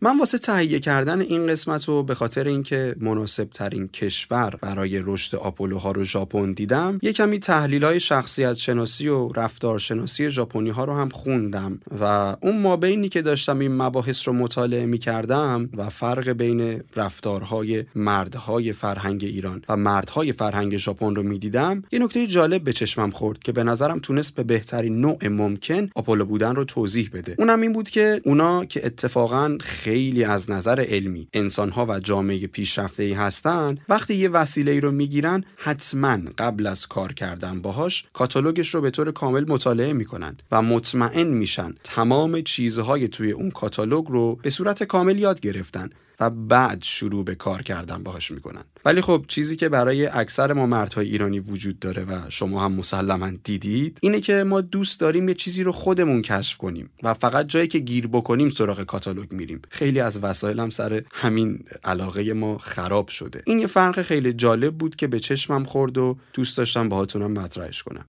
من واسه تهیه کردن این قسمت رو به خاطر اینکه مناسب ترین کشور برای رشد آپولوها رو ژاپن دیدم یه کمی تحلیل های شخصیت شناسی و رفتار شناسی ژاپنی ها رو هم خوندم و اون مابینی که داشتم این مباحث رو مطالعه می کردم و فرق بین رفتارهای مردهای فرهنگ ایران و مردهای فرهنگ ژاپن رو می‌دیدم. یه نکته جالب به چشمم خورد که به نظرم تونست به بهترین نوع ممکن آپولو بودن رو توضیح بده. اونم این بود که اونا که اتفاقا خیلی از نظر علمی. انسانها و جامعه پیشرفته ای هستن. وقتی یه وسیله ای رو می‌گیرن حتما قبل از کار کردن باهاش کاتالوگش رو به طور کامل مطالعه می‌کنن و مطمئن میشن تمام چیزهای توی اون کاتالوگ رو به صورت کامل یاد گرفتن. و بعد شروع به کار کردن باهاش می‌کنن. ولی خب چیزی که برای اکثر ما مردهای ایرانی وجود داره و شما هم مسلما دیدید اینه که ما دوست داریم یه چیزی رو خودمون کشف کنیم و فقط جایی که گیر بکنیم سراغ کاتالوگ میریم. خیلی از وسایل هم سر همین علاقه ما خراب شده. این یه فرق خیلی جالب بود که به چشمم خورد و دوست داشتم باهاتونم مطرحش کنم.